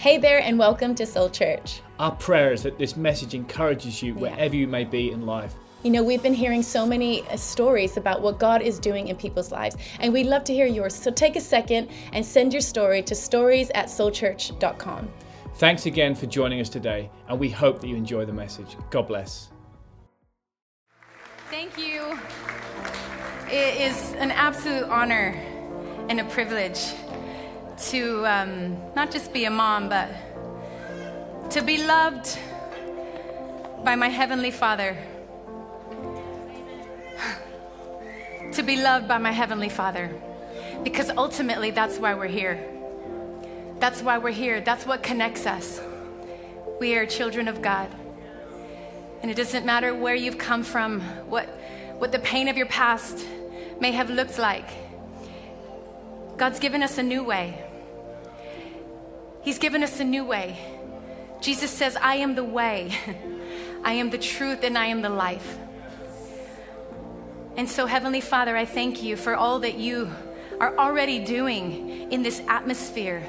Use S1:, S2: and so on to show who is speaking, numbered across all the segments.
S1: Hey there, and welcome to Soul Church.
S2: Our prayer is that this message encourages you wherever you may be in life.
S1: You know, we've been hearing so many uh, stories about what God is doing in people's lives, and we'd love to hear yours. So take a second and send your story to stories at soulchurch.com.
S2: Thanks again for joining us today, and we hope that you enjoy the message. God bless.
S3: Thank you. It is an absolute honor and a privilege to um, not just be a mom, but to be loved by my Heavenly Father. to be loved by my Heavenly Father. Because ultimately, that's why we're here. That's why we're here. That's what connects us. We are children of God. And it doesn't matter where you've come from, what, what the pain of your past may have looked like. God's given us a new way. He's given us a new way. Jesus says, I am the way, I am the truth, and I am the life. And so, Heavenly Father, I thank you for all that you are already doing in this atmosphere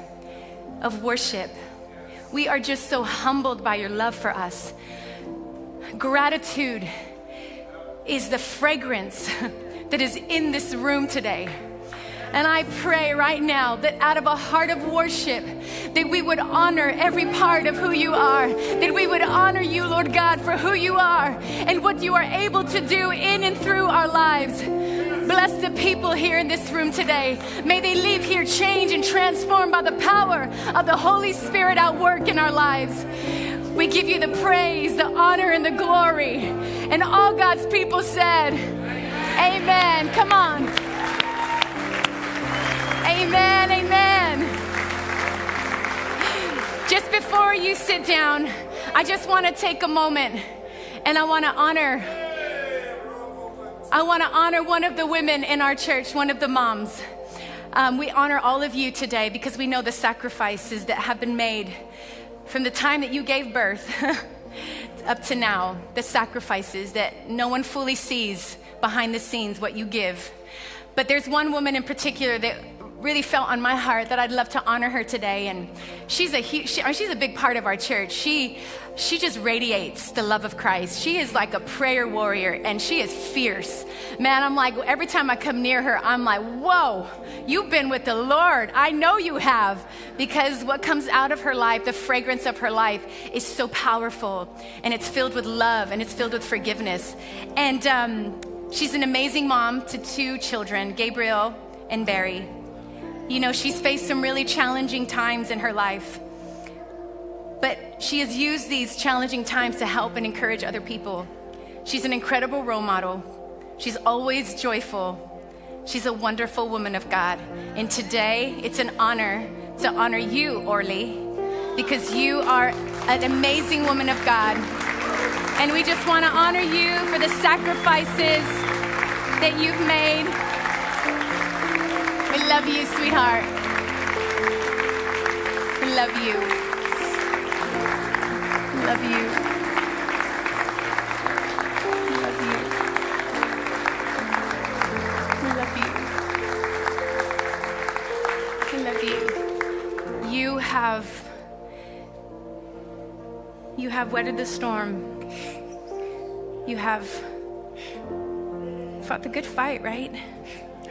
S3: of worship. We are just so humbled by your love for us. Gratitude is the fragrance that is in this room today. And I pray right now that out of a heart of worship, that we would honor every part of who you are, that we would honor you, Lord God, for who you are and what you are able to do in and through our lives. Bless the people here in this room today. May they leave here changed and transformed by the power of the Holy Spirit at work in our lives. We give you the praise, the honor, and the glory. And all God's people said, Amen. Come on. You sit down, I just want to take a moment and I want to honor I want to honor one of the women in our church, one of the moms. Um, we honor all of you today because we know the sacrifices that have been made from the time that you gave birth up to now, the sacrifices that no one fully sees behind the scenes what you give. But there's one woman in particular that really felt on my heart that I'd love to honor her today. And she's a huge, she, she's a big part of our church. She, she just radiates the love of Christ. She is like a prayer warrior and she is fierce. Man, I'm like, every time I come near her, I'm like, whoa, you've been with the Lord. I know you have because what comes out of her life, the fragrance of her life is so powerful and it's filled with love and it's filled with forgiveness. And um, she's an amazing mom to two children, Gabriel and Barry. You know, she's faced some really challenging times in her life. But she has used these challenging times to help and encourage other people. She's an incredible role model. She's always joyful. She's a wonderful woman of God. And today, it's an honor to honor you, Orly, because you are an amazing woman of God. And we just want to honor you for the sacrifices that you've made. We love you, sweetheart. We love you. We love you. We love you. We love you. We love you. You have you have weathered the storm. You have fought the good fight, right?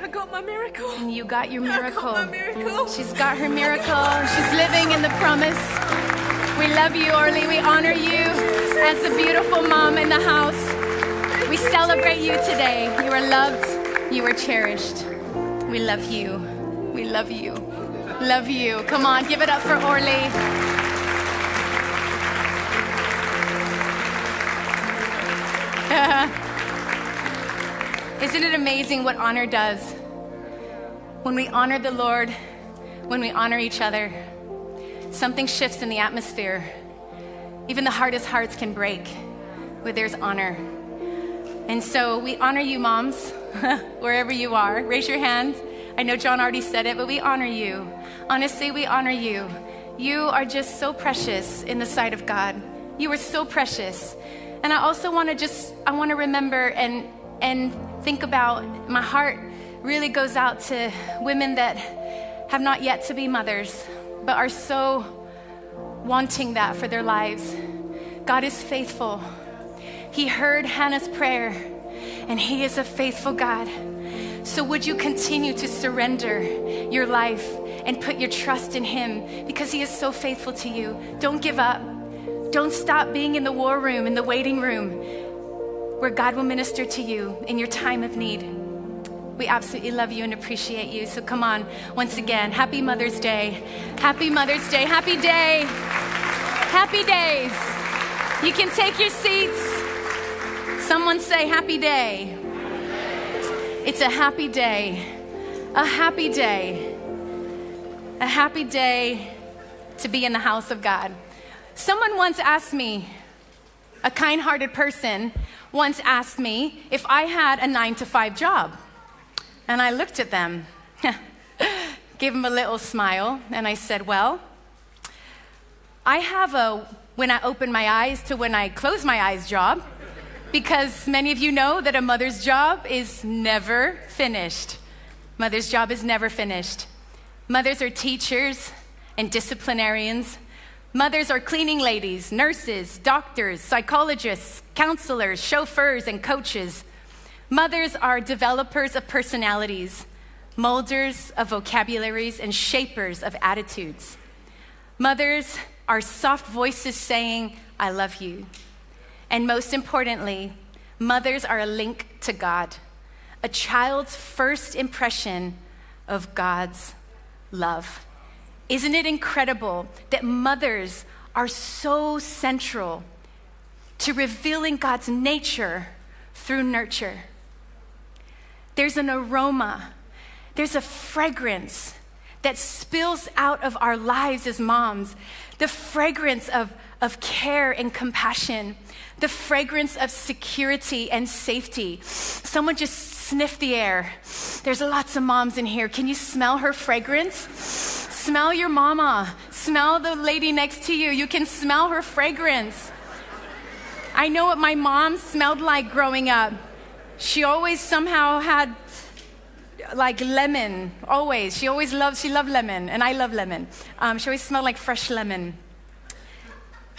S4: I got my miracle.
S3: And you got your miracle.
S4: Got miracle.
S3: She's got her miracle. She's living in the promise. We love you, Orly. We honor you as the beautiful mom in the house. We celebrate you today. You are loved. You are cherished. We love you. We love you. Love you. Come on, give it up for Orly. Isn't it amazing what honor does? When we honor the Lord, when we honor each other, something shifts in the atmosphere. Even the hardest hearts can break where there's honor. And so we honor you, moms, wherever you are. Raise your hands. I know John already said it, but we honor you. Honestly, we honor you. You are just so precious in the sight of God. You are so precious. And I also want to just, I want to remember and, and think about my heart really goes out to women that have not yet to be mothers, but are so wanting that for their lives. God is faithful. He heard Hannah's prayer, and He is a faithful God. So, would you continue to surrender your life and put your trust in Him because He is so faithful to you? Don't give up. Don't stop being in the war room, in the waiting room, where God will minister to you in your time of need. We absolutely love you and appreciate you. So, come on, once again, happy Mother's Day. Happy Mother's Day. Happy day. Happy days. You can take your seats. Someone say, Happy day. It's a happy day. A happy day. A happy day to be in the house of God. Someone once asked me, a kind hearted person once asked me if I had a nine to five job. And I looked at them, gave them a little smile, and I said, Well, I have a when I open my eyes to when I close my eyes job because many of you know that a mother's job is never finished. Mother's job is never finished. Mothers are teachers and disciplinarians. Mothers are cleaning ladies, nurses, doctors, psychologists, counselors, chauffeurs, and coaches. Mothers are developers of personalities, molders of vocabularies, and shapers of attitudes. Mothers are soft voices saying, I love you. And most importantly, mothers are a link to God, a child's first impression of God's love. Isn't it incredible that mothers are so central to revealing God's nature through nurture? There's an aroma, there's a fragrance that spills out of our lives as moms the fragrance of, of care and compassion, the fragrance of security and safety. Someone just sniffed the air. There's lots of moms in here. Can you smell her fragrance? Smell your mama. Smell the lady next to you. You can smell her fragrance. I know what my mom smelled like growing up. She always somehow had like lemon, always. She always loved, she loved lemon, and I love lemon. Um, she always smelled like fresh lemon.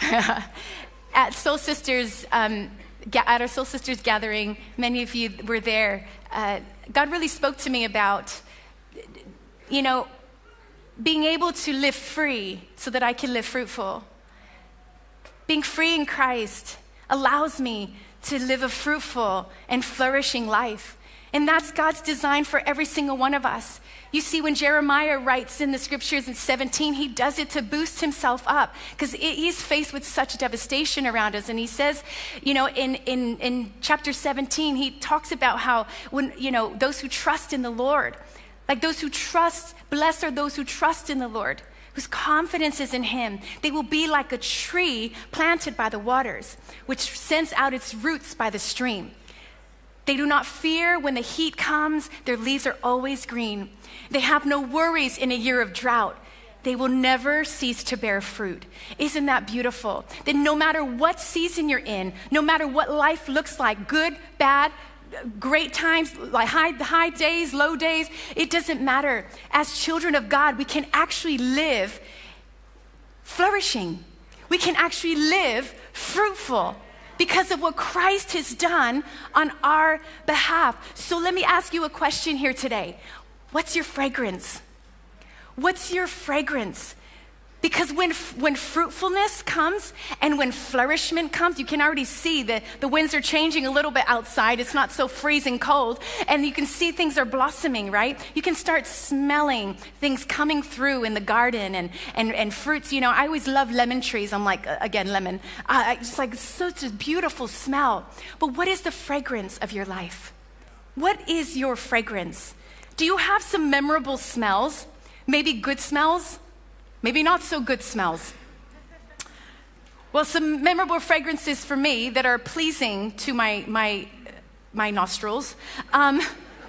S3: at Soul Sisters, um, at our Soul Sisters gathering, many of you were there. Uh, God really spoke to me about, you know, being able to live free so that I can live fruitful. Being free in Christ allows me to live a fruitful and flourishing life. And that's God's design for every single one of us. You see, when Jeremiah writes in the scriptures in 17, he does it to boost himself up because he's faced with such devastation around us. And he says, you know, in, in, in chapter 17, he talks about how when, you know, those who trust in the Lord, like those who trust, blessed are those who trust in the Lord whose confidence is in him. They will be like a tree planted by the waters, which sends out its roots by the stream. They do not fear when the heat comes, their leaves are always green. They have no worries in a year of drought. They will never cease to bear fruit. Isn't that beautiful? That no matter what season you're in, no matter what life looks like good, bad, great times, like high, high days, low days, it doesn't matter. As children of God, we can actually live flourishing. We can actually live fruitful because of what Christ has done on our behalf. So let me ask you a question here today. What's your fragrance? What's your fragrance? Because when, when fruitfulness comes and when flourishment comes, you can already see that the winds are changing a little bit outside. It's not so freezing cold. And you can see things are blossoming, right? You can start smelling things coming through in the garden and, and, and fruits. You know, I always love lemon trees. I'm like, uh, again, lemon. Uh, it's like such a beautiful smell. But what is the fragrance of your life? What is your fragrance? Do you have some memorable smells? Maybe good smells? Maybe not so good smells. Well, some memorable fragrances for me that are pleasing to my, my, my nostrils um,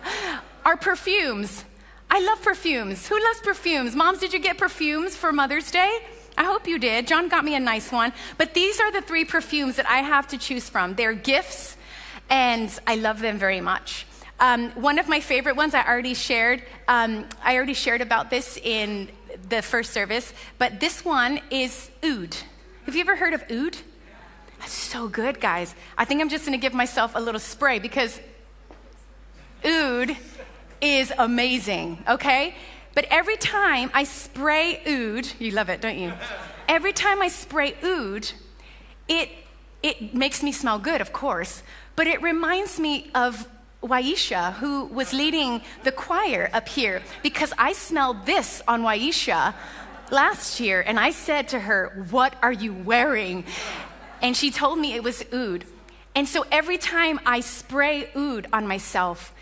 S3: are perfumes. I love perfumes. Who loves perfumes? Moms, did you get perfumes for Mother's Day? I hope you did. John got me a nice one. But these are the three perfumes that I have to choose from. They're gifts, and I love them very much. Um, one of my favorite ones I already shared. Um, I already shared about this in the first service, but this one is oud. Have you ever heard of oud? That's so good, guys. I think I'm just gonna give myself a little spray because oud is amazing, okay? But every time I spray oud, you love it, don't you? Every time I spray oud, it, it makes me smell good, of course, but it reminds me of Waisha, who was leading the choir up here, because I smelled this on Waisha last year, and I said to her, What are you wearing? And she told me it was oud. And so every time I spray oud on myself,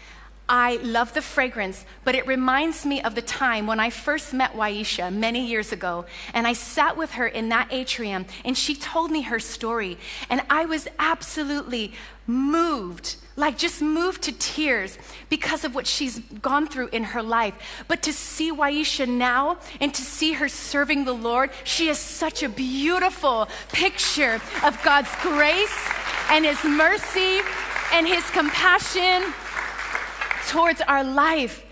S3: I love the fragrance, but it reminds me of the time when I first met Waisha many years ago. And I sat with her in that atrium, and she told me her story. And I was absolutely moved, like just moved to tears because of what she's gone through in her life. But to see Waisha now and to see her serving the Lord, she is such a beautiful picture of God's grace and His mercy and His compassion towards our life.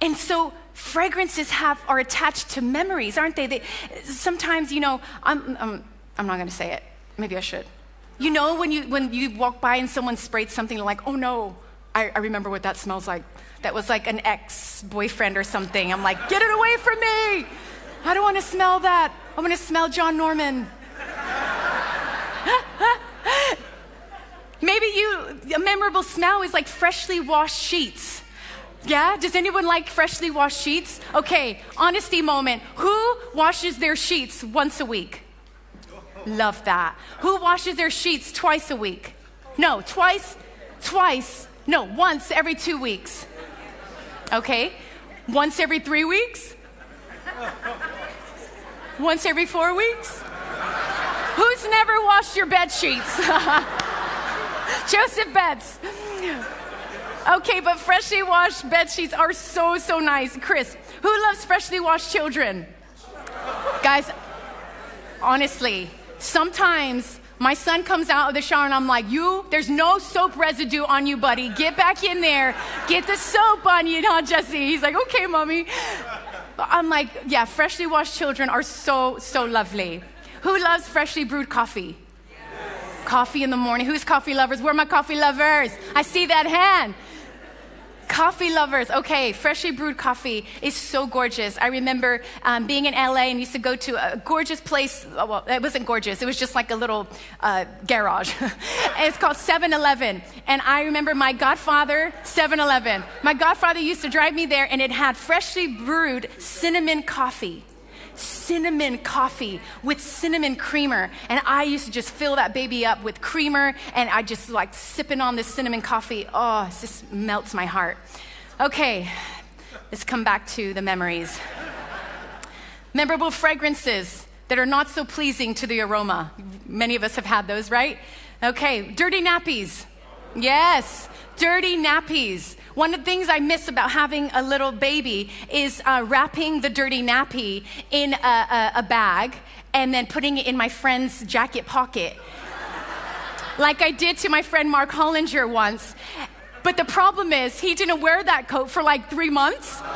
S3: And so fragrances have are attached to memories, aren't they? they sometimes, you know, I'm, I'm, I'm not going to say it. Maybe I should. You know, when you when you walk by and someone sprayed something like, oh no, I, I remember what that smells like. That was like an ex-boyfriend or something. I'm like, get it away from me! I don't want to smell that. I want to smell John Norman. A memorable smell is like freshly washed sheets. Yeah? Does anyone like freshly washed sheets? Okay, honesty moment. Who washes their sheets once a week? Love that. Who washes their sheets twice a week? No, twice, twice, no, once every two weeks. Okay, once every three weeks? Once every four weeks? Who's never washed your bed sheets? Joseph Betts. Okay, but freshly washed bed sheets are so, so nice. Chris, who loves freshly washed children? Guys, honestly, sometimes my son comes out of the shower and I'm like, You, there's no soap residue on you, buddy. Get back in there. Get the soap on you, huh, Jesse? He's like, Okay, mommy. I'm like, Yeah, freshly washed children are so, so lovely. Who loves freshly brewed coffee? Coffee in the morning. Who's coffee lovers? Where are my coffee lovers? I see that hand. Coffee lovers. Okay, freshly brewed coffee is so gorgeous. I remember um, being in LA and used to go to a gorgeous place. Oh, well, it wasn't gorgeous, it was just like a little uh, garage. it's called 7 Eleven. And I remember my godfather, 7 Eleven. My godfather used to drive me there and it had freshly brewed cinnamon coffee cinnamon coffee with cinnamon creamer. And I used to just fill that baby up with creamer and I just like sipping on this cinnamon coffee. Oh, it just melts my heart. Okay, let's come back to the memories. Memorable fragrances that are not so pleasing to the aroma. Many of us have had those, right? Okay, dirty nappies. Yes, dirty nappies. One of the things I miss about having a little baby is uh, wrapping the dirty nappy in a, a, a bag and then putting it in my friend's jacket pocket. like I did to my friend Mark Hollinger once. But the problem is, he didn't wear that coat for like three months.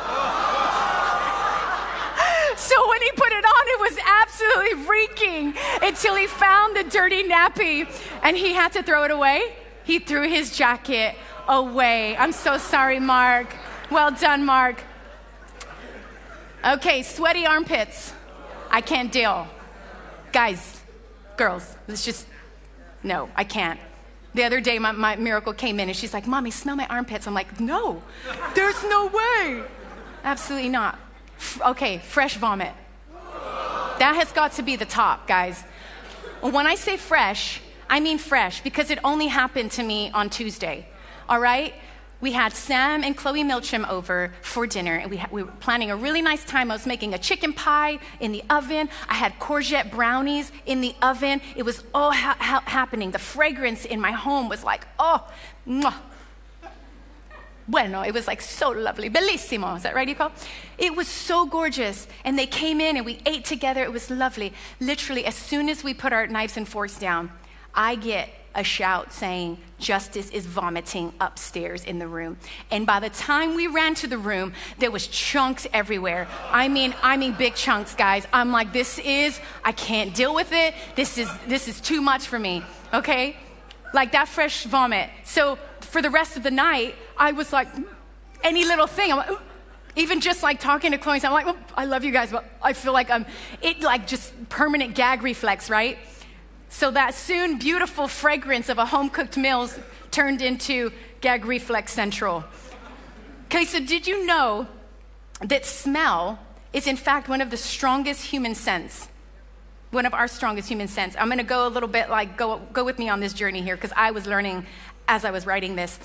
S3: So when he put it on, it was absolutely reeking until he found the dirty nappy and he had to throw it away. He threw his jacket away. I'm so sorry, Mark. Well done, Mark. Okay, sweaty armpits. I can't deal. Guys, girls, let's just, no, I can't. The other day, my, my miracle came in and she's like, Mommy, smell my armpits. I'm like, No, there's no way. Absolutely not. F- okay, fresh vomit. That has got to be the top, guys. When I say fresh, I mean fresh because it only happened to me on Tuesday all right? We had Sam and Chloe Milcham over for dinner, and we, ha- we were planning a really nice time. I was making a chicken pie in the oven. I had courgette brownies in the oven. It was all ha- ha- happening. The fragrance in my home was like, oh, mwah. Bueno, it was like so lovely. Bellissimo. Is that right, call? It was so gorgeous. And they came in and we ate together. It was lovely. Literally, as soon as we put our knives and forks down, I get a shout saying, Justice is vomiting upstairs in the room. And by the time we ran to the room, there was chunks everywhere. I mean, I mean big chunks, guys. I'm like, this is, I can't deal with it. This is this is too much for me. Okay? Like that fresh vomit. So for the rest of the night, I was like, mm, any little thing, I'm like, even just like talking to Chloe, I'm like, I love you guys, but I feel like I'm, it like just permanent gag reflex, right? So that soon beautiful fragrance of a home cooked meal turned into gag reflex central. Okay, so did you know that smell is in fact one of the strongest human sense? One of our strongest human sense. I'm gonna go a little bit like, go, go with me on this journey here, because I was learning as I was writing this.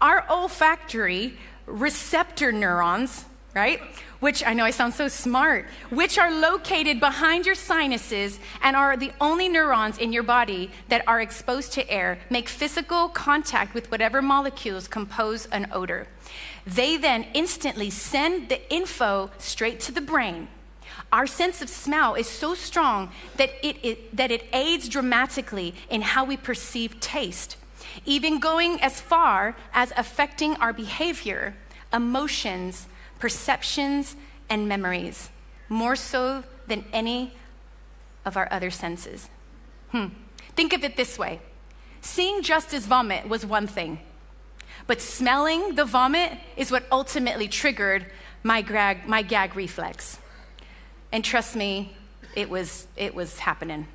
S3: Our olfactory receptor neurons, right? Which I know I sound so smart, which are located behind your sinuses and are the only neurons in your body that are exposed to air, make physical contact with whatever molecules compose an odor. They then instantly send the info straight to the brain. Our sense of smell is so strong that it, it, that it aids dramatically in how we perceive taste, even going as far as affecting our behavior, emotions, perceptions, and memories, more so than any of our other senses. Hmm. Think of it this way seeing Justice vomit was one thing, but smelling the vomit is what ultimately triggered my, gag, my gag reflex. And trust me, it was, it was happening.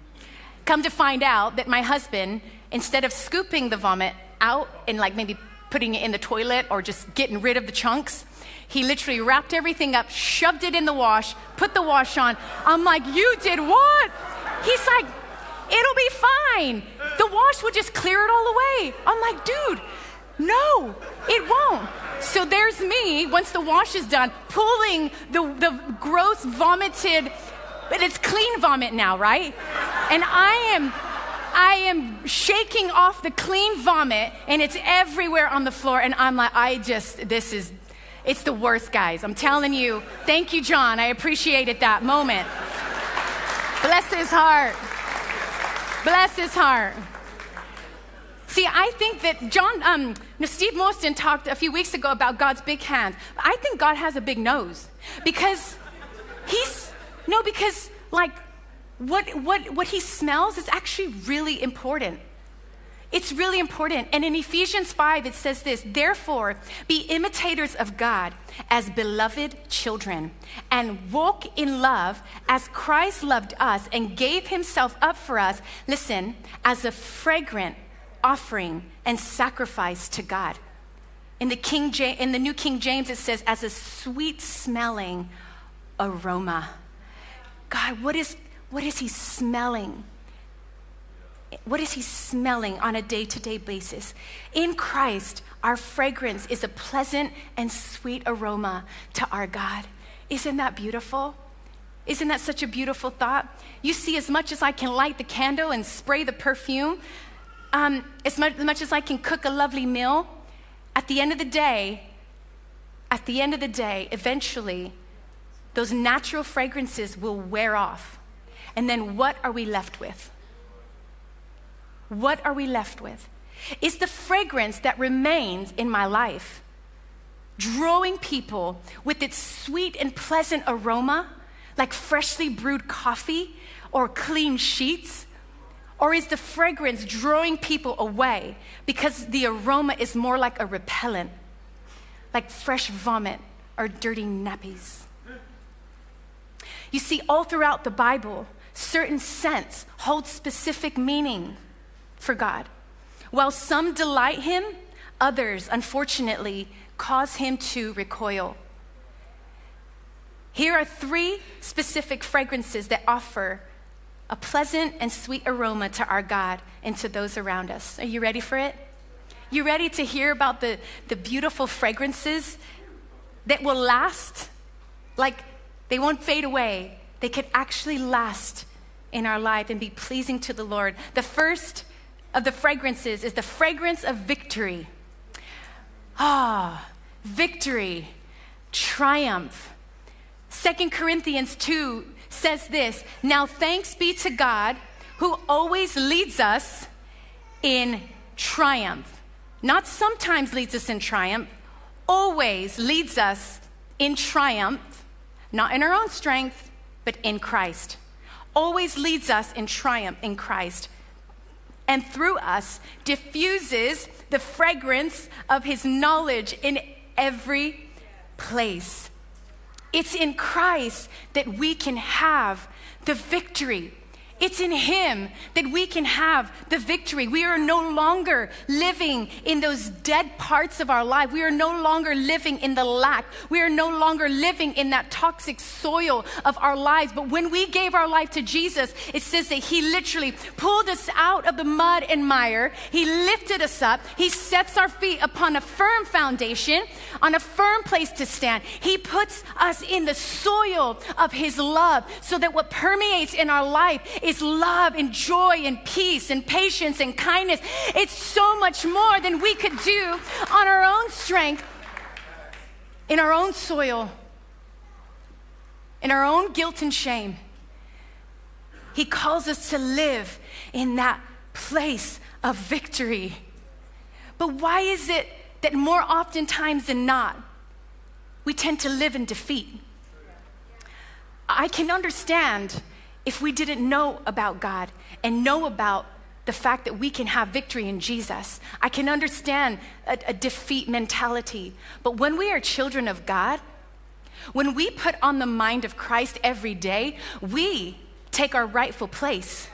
S3: Come to find out that my husband, instead of scooping the vomit out and like maybe putting it in the toilet or just getting rid of the chunks, he literally wrapped everything up, shoved it in the wash, put the wash on. I'm like, You did what? He's like, It'll be fine. The wash will just clear it all away. I'm like, Dude, no, it won't. So there's me, once the wash is done, pulling the, the gross, vomited, but it's clean vomit now, right? And I am I am shaking off the clean vomit and it's everywhere on the floor. And I'm like, I just, this is it's the worst, guys. I'm telling you. Thank you, John. I appreciated that moment. Bless his heart. Bless his heart. See, I think that John, um, Steve Moston talked a few weeks ago about God's big hands. I think God has a big nose because he's, no, because like what, what, what he smells is actually really important. It's really important. And in Ephesians 5, it says this Therefore, be imitators of God as beloved children, and walk in love as Christ loved us and gave himself up for us, listen, as a fragrant offering and sacrifice to God. In the, King in the New King James, it says, as a sweet smelling aroma. God, what is, what is he smelling? what is he smelling on a day to day basis? In Christ, our fragrance is a pleasant and sweet aroma to our God. Isn't that beautiful? Isn't that such a beautiful thought? You see, as much as I can light the candle and spray the perfume, um, as, much, as much as I can cook a lovely meal, at the end of the day, at the end of the day, eventually, those natural fragrances will wear off. And then what are we left with? what are we left with? Is the fragrance that remains in my life drawing people with its sweet and pleasant aroma, like freshly brewed coffee or clean sheets? Or is the fragrance drawing people away because the aroma is more like a repellent, like fresh vomit or dirty nappies? You see, all throughout the Bible, certain scents hold specific meaning for God. While some delight him, others, unfortunately, cause him to recoil. Here are three specific fragrances that offer a pleasant and sweet aroma to our God and to those around us. Are you ready for it? You ready to hear about the, the beautiful fragrances that will last? Like they won't fade away. They could actually last in our life and be pleasing to the Lord. The first of the fragrances is the fragrance of victory. Ah, victory, triumph. Second Corinthians 2 says this Now thanks be to God who always leads us in triumph. Not sometimes leads us in triumph, always leads us in triumph, not in our own strength, but in Christ. Always leads us in triumph in Christ. And through us diffuses the fragrance of his knowledge in every place. It's in Christ that we can have the victory it's in Him that we can have the victory. We are no longer living in those dead parts of our life. We are no longer living in the lack. We are no longer living in that toxic soil of our lives. But when we gave our life to Jesus, it says that He literally pulled us out of the mud and mire. He lifted us up. He sets our feet upon a firm foundation, on a firm place to stand. He puts us in the soil of His love so that what permeates in our life is love and joy and peace and patience and kindness. It's so much more than we could do on our own strength, in our own soil, in our own guilt and shame. He calls us to live in that place of victory. But why is it that more oftentimes than not, we tend to live in defeat? I can understand if we didn't know about God and know about the fact that we can have victory in Jesus. I can understand a, a, defeat mentality. But when we are children of God, when we put on the mind of Christ every day, we take our rightful place.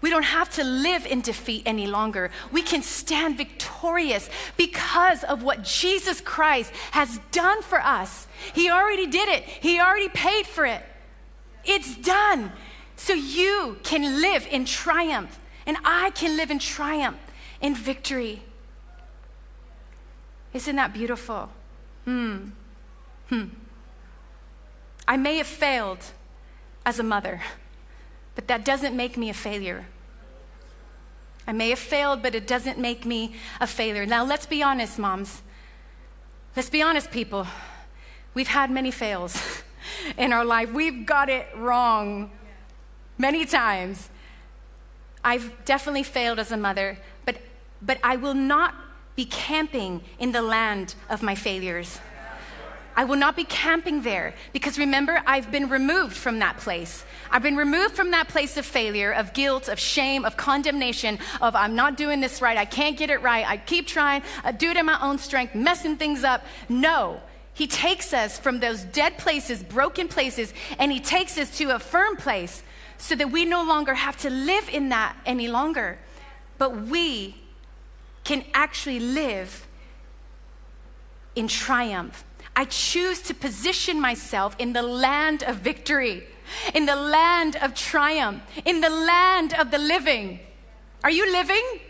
S3: We don't have to live in defeat any longer. We can stand victorious because of what Jesus Christ has done for us. He already did it, He already paid for it. It's done. So you can live in triumph, and I can live in triumph, in victory. Isn't that beautiful? Hmm. Hmm. I may have failed as a mother, but that doesn't make me a failure. I may have failed, but it doesn't make me a failure. Now, let's be honest, moms. Let's be honest, people. We've had many fails. in our life. We've got it wrong many times. I've definitely failed as a mother, but, but I will not be camping in the land of my failures. I will not be camping there because remember, I've been removed from that place. I've been removed from that place of failure, of guilt, of shame, of condemnation, of I'm not doing this right, I can't get it right, I keep trying, I do it in my own strength, messing things up. No, he takes us from those dead places, broken places, and He takes us to a firm place so that we no longer have to live in that any longer. But we can actually live in triumph. I choose to position myself in the land of victory, in the land of triumph, in the land of the living. Are you living? Yes.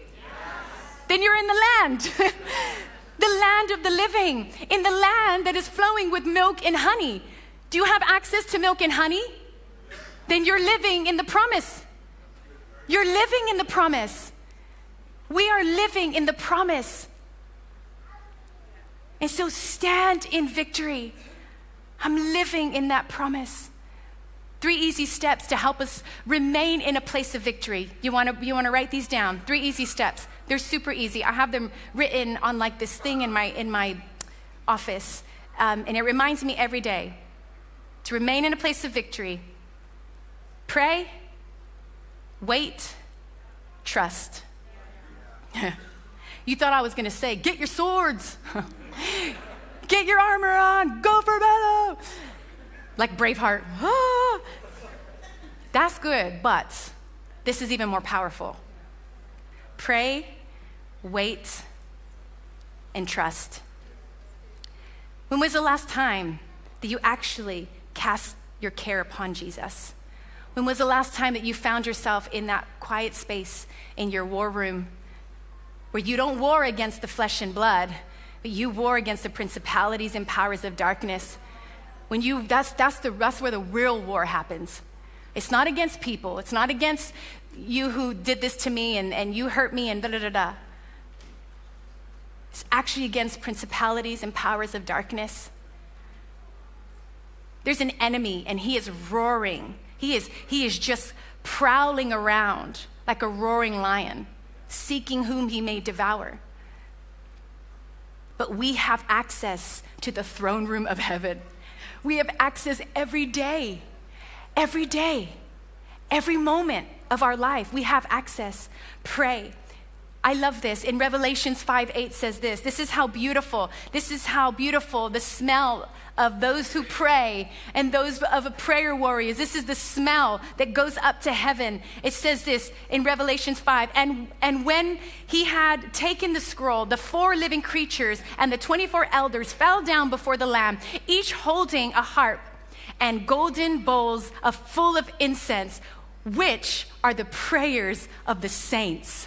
S3: Then you're in the land. the land of the living, in the land that is flowing with milk and honey. Do you have access to milk and honey? Then you're living in the promise. You're living in the promise. We are living in the promise. And so stand in victory. I'm living in that promise. Three easy steps to help us remain in a place of victory. You want to you want to write these down? Three easy steps. They're super easy. I have them written on like this thing in my in my office, um, and it reminds me every day to remain in a place of victory. Pray, wait, trust. you thought I was going to say, get your swords, get your armor on, go for battle like Braveheart. That's good, but this is even more powerful. Pray, wait, and trust. When was the last time that you actually cast your care upon Jesus? When was the last time that you found yourself in that quiet space in your war room where you don't war against the flesh and blood, but you war against the principalities and powers of darkness? When you, that's, that's, the, that's where the real war happens. It's not against people. It's not against you who did this to me and, and you hurt me and da da da da. It's actually against principalities and powers of darkness. There's an enemy and he is roaring. He is, he is just prowling around like a roaring lion. seeking whom he may devour. But we have access to the throne room of heaven. We have access every day, every day, every moment of our life. We have access. Pray. I love this. In Revelations 5 8 says this This is how beautiful, this is how beautiful the smell of those who pray and those of a prayer warriors. This is the smell that goes up to heaven. It says this in Revelations 5 and, and when he had taken the scroll, the four living creatures and the 24 elders fell down before the Lamb, each holding a harp and golden bowls of full of incense, which are the prayers of the saints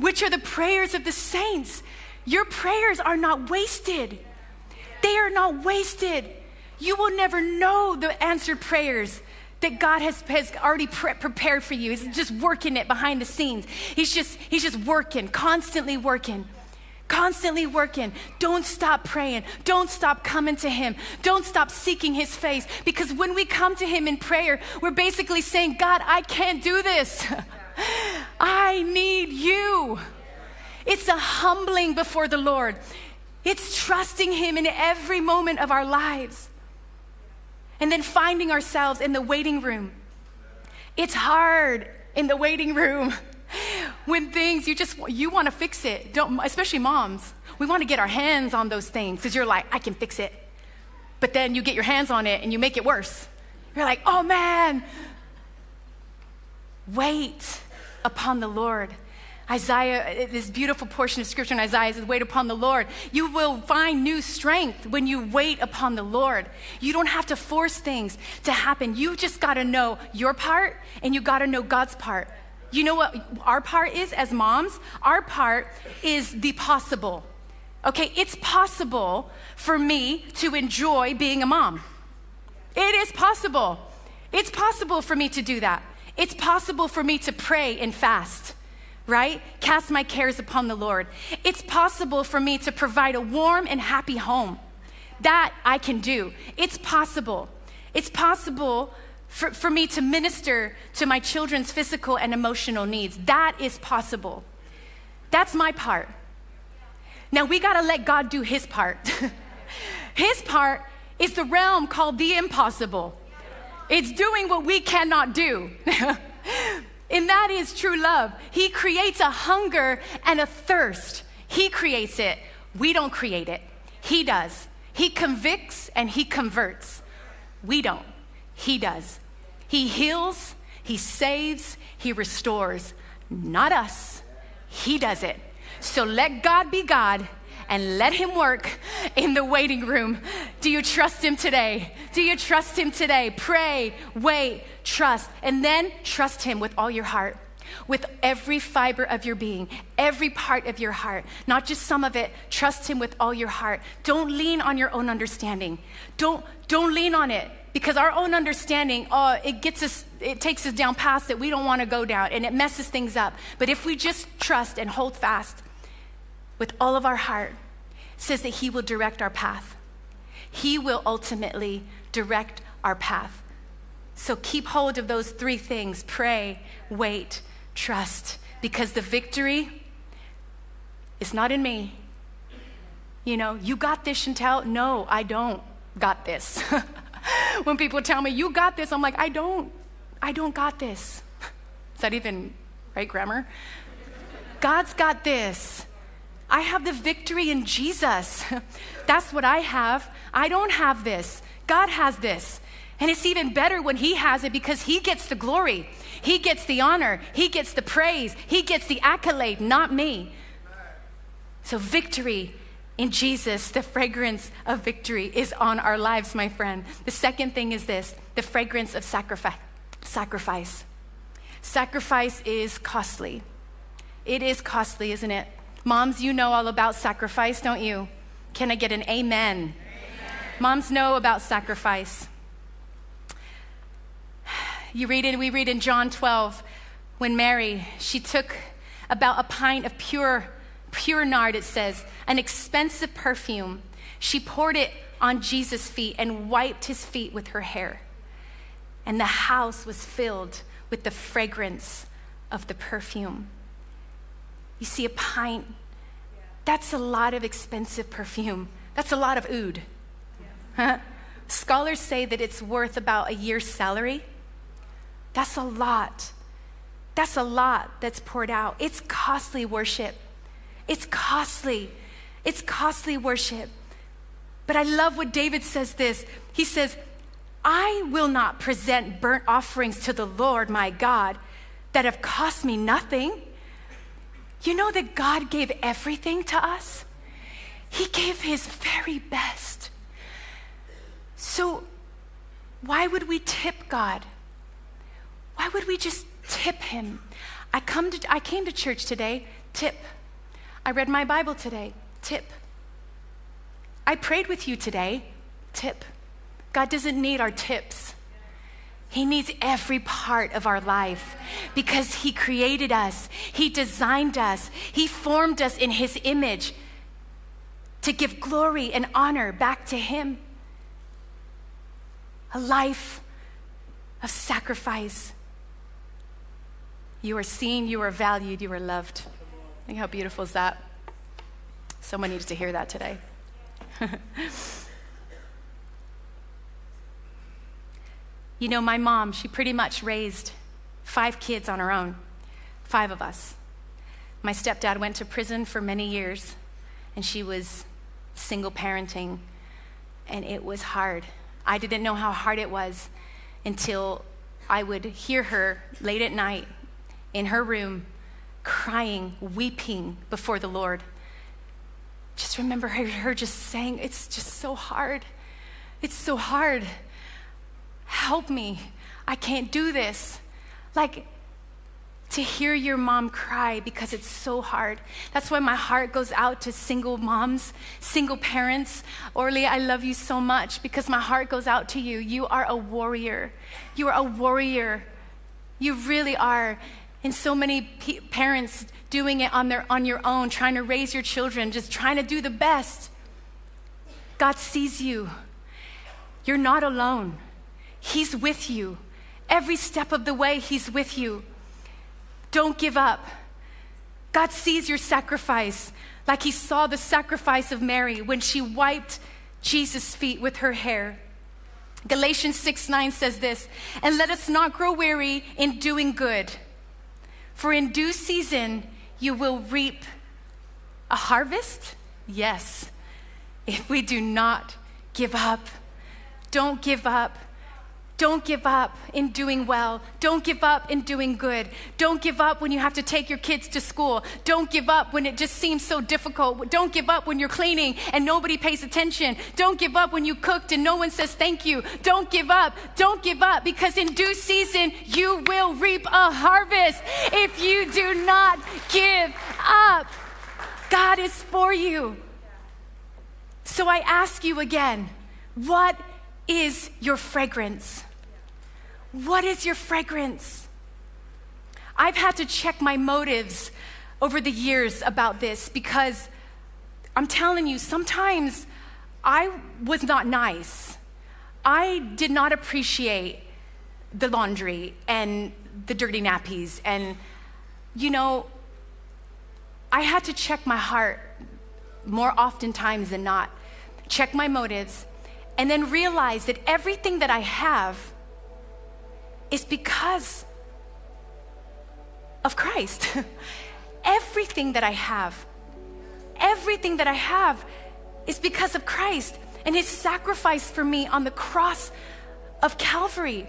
S3: which are the prayers of the saints. Your prayers are not wasted. They are not wasted. You will never know the answered prayers that God has, has already pre- prepared for you. He's just working it behind the scenes. He's just, he's just working, constantly working. Constantly working. Don't stop praying. Don't stop coming to Him. Don't stop seeking His face. Because when we come to Him in prayer, we're basically saying, God, I can't do this. I need you. It's a humbling before the Lord. It's trusting Him in every moment of our lives. And then finding ourselves in the waiting room. It's hard in the waiting room when things you just you want to fix it. Don't especially moms. We want to get our hands on those things because you're like, I can fix it. But then you get your hands on it and you make it worse. You're like, oh man. Wait upon the Lord. Isaiah, this beautiful portion of scripture in Isaiah says, Wait upon the Lord. You will find new strength when you wait upon the Lord. You don't have to force things to happen. You just got to know your part and you got to know God's part. You know what our part is as moms? Our part is the possible. Okay, it's possible for me to enjoy being a mom. It is possible. It's possible for me to do that. It's possible for me to pray and fast, right? Cast my cares upon the Lord. It's possible for me to provide a warm and happy home. That I can do. It's possible. It's possible for, for me to minister to my children's physical and emotional needs. That is possible. That's my part. Now we got to let God do his part. his part is the realm called the impossible. It's doing what we cannot do. and that is true love. He creates a hunger and a thirst. He creates it. We don't create it. He does. He convicts and he converts. We don't. He does. He heals, he saves, he restores. Not us. He does it. So let God be God and let Him work in the waiting room. Do you trust Him today? Do you trust Him today? Pray, wait, trust, and then trust Him with all your heart with every fiber of your being, every part of your heart, not just some of it. Trust Him with all your heart. Don't lean on your own understanding. Don't, don't lean on it because our own understanding, oh, it gets us, it takes us down past it. We don't want to go down and it messes things up. But if we just trust and hold fast, with all of our heart says that He will direct our path. He will ultimately direct our path. So keep hold of those three things pray, wait, trust, because the victory is not in me. You know, you got this, Chantel. No, I don't got this. when people tell me, you got this, I'm like, I don't. I don't got this. Is that even right grammar? God's got this. I have the victory in Jesus. That's what I have. I don't have this. God has this. And it's even better when He has it because He gets the glory, He gets the honor, He gets the praise, He gets the accolade, not me. So, victory in Jesus, the fragrance of victory is on our lives, my friend. The second thing is this the fragrance of sacrifice. Sacrifice. Sacrifice is costly. It is costly, isn't it? Moms, you know all about sacrifice, don't you? Can I get an amen? amen? Moms know about sacrifice. You read it, we read in John 12 when Mary, she took about a pint of pure, pure nard, it says, an expensive perfume. She poured it on Jesus' feet and wiped his feet with her hair. And the house was filled with the fragrance of the perfume. You see, a pint, that's a lot of expensive perfume. That's a lot of oud. Scholars say that it's worth about a year's salary. That's a lot. That's a lot that's poured out. It's costly worship. It's costly. It's costly worship. But I love what David says this. He says, I will not present burnt offerings to the Lord my God that have cost me nothing. You know that God gave everything to us? He gave his very best. So, why would we tip God? Why would we just tip him? I, come to, I came to church today, tip. I read my Bible today, tip. I prayed with you today, tip. God doesn't need our tips. He needs every part of our life because He created us, He designed us, He formed us in His image to give glory and honor back to Him. A life of sacrifice. You are seen, you are valued, you are loved. Think how beautiful is that? Someone needs to hear that today. you know, my mom, she pretty much raised five kids on her own, five of us. My stepdad went to prison for many years, and she was single parenting, and it was hard. I didn't know how hard it was until I would hear her late at night in her room crying, weeping before the Lord. Just remember her, her just saying, It's just so hard. It's so hard. Help me. I can't do this. Like, to hear your mom cry because it's so hard. That's why my heart goes out to single moms, single parents. Orly, I love you so much because my heart goes out to you. You are a warrior. You are a warrior. You really are. And so many p- parents doing it on, their, on your own, trying to raise your children, just trying to do the best. God sees you. You're not alone. He's with you. Every step of the way, He's with you. Don't give up. God sees your sacrifice like he saw the sacrifice of Mary when she wiped Jesus' feet with her hair. Galatians 6 9 says this, and let us not grow weary in doing good, for in due season you will reap a harvest. Yes, if we do not give up. Don't give up. Don't give up in doing well. Don't give up in doing good. Don't give up when you have to take your kids to school. Don't give up when it just seems so difficult. Don't give up when you're cleaning and nobody pays attention. Don't give up when you cooked and no one says thank you. Don't give up. Don't give up because in due season you will reap a harvest if you do not give up. God is for you. So I ask you again, what is your fragrance? What is your fragrance? I've had to check my motives over the years about this because I'm telling you, sometimes I was not nice. I did not appreciate the laundry and the dirty nappies. And, you know, I had to check my heart more oftentimes than not, check my motives, and then realize that everything that I have is because of Christ. everything that I have, everything that I have is because of Christ and his sacrifice for me on the cross of Calvary.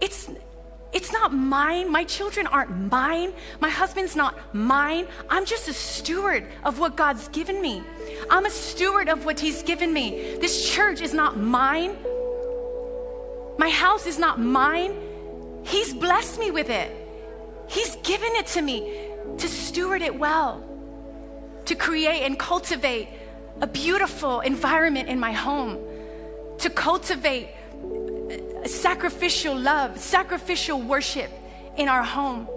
S3: It's it's not mine. My children aren't mine. My husband's not mine. I'm just a steward of what God's given me. I'm a steward of what He's given me. This church is not mine. My house is not mine. He's blessed me with it. He's given it to me to steward it well, to create and cultivate a beautiful environment in my home, to cultivate sacrificial love, sacrificial worship in our home.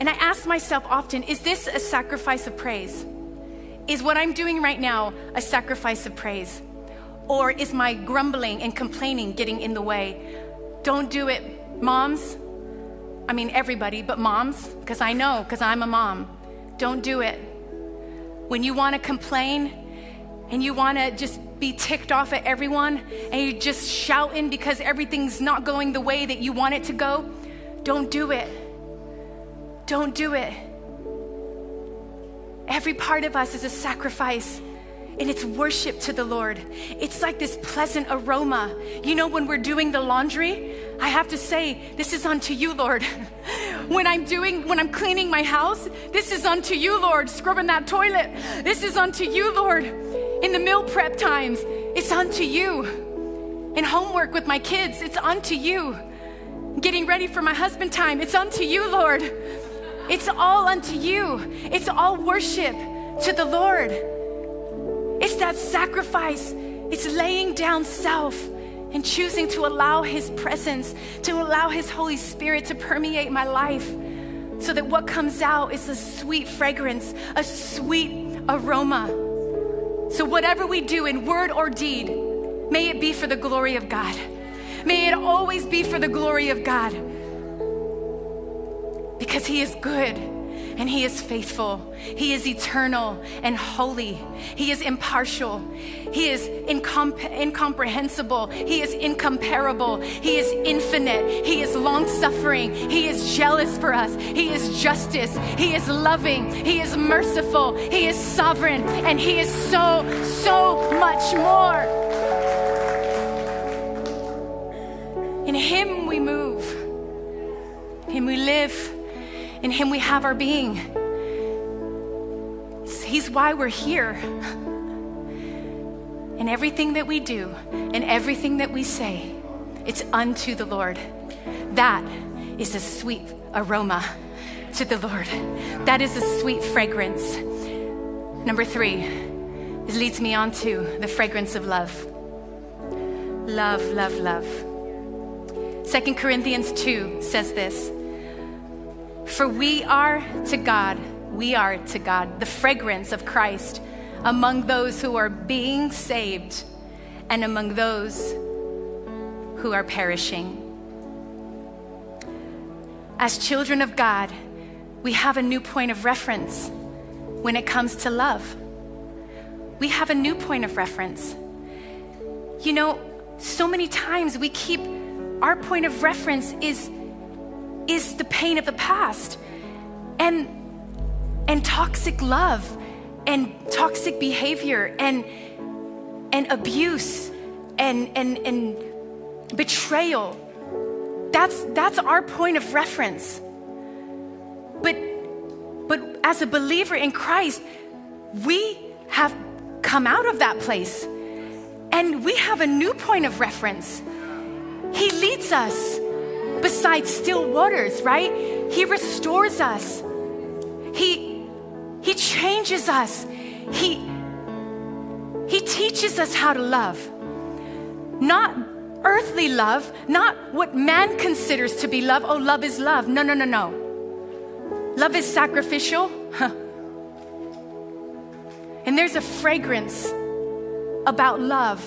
S3: And I ask myself often is this a sacrifice of praise? Is what I'm doing right now a sacrifice of praise? Or is my grumbling and complaining getting in the way? Don't do it, moms. I mean, everybody, but moms, because I know, because I'm a mom. Don't do it. When you want to complain and you want to just be ticked off at everyone and you're just shouting because everything's not going the way that you want it to go, don't do it. Don't do it. Every part of us is a sacrifice and it's worship to the Lord. It's like this pleasant aroma. You know, when we're doing the laundry, I have to say, This is unto you, Lord. when I'm doing, when I'm cleaning my house, this is unto you, Lord. Scrubbing that toilet, this is unto you, Lord. In the meal prep times, it's unto you. In homework with my kids, it's unto you. Getting ready for my husband time, it's unto you, Lord. It's all unto you. It's all worship to the Lord. It's that sacrifice. It's laying down self and choosing to allow His presence, to allow His Holy Spirit to permeate my life so that what comes out is a sweet fragrance, a sweet aroma. So, whatever we do in word or deed, may it be for the glory of God. May it always be for the glory of God. Because He is good and He is faithful. He is eternal and holy. He is impartial. He is incom- incomprehensible. He is incomparable. He is infinite. He is long suffering. He is jealous for us. He is justice. He is loving. He is merciful. He is sovereign. And He is so, so much more. In Him we move, in Him we live. In Him we have our being. He's why we're here. And everything that we do and everything that we say, it's unto the Lord. That is a sweet aroma to the Lord. That is a sweet fragrance. Number three, this leads me on to the fragrance of love. Love, love, love. Second Corinthians 2 says this for we are to God, we are to God the fragrance of Christ among those who are being saved and among those who are perishing. As children of God, we have a new point of reference when it comes to love. We have a new point of reference. You know, so many times we keep our point of reference is is the pain of the past. And and toxic love and toxic behavior and and abuse and and and betrayal. That's that's our point of reference. But but as a believer in Christ we have come out of that place. And we have a new point of reference. He leads us beside still waters, right? He restores us. He he changes us. He he teaches us how to love. Not earthly love, not what man considers to be love. Oh, love is love. No, no, no, no. Love is sacrificial. And there's a fragrance about love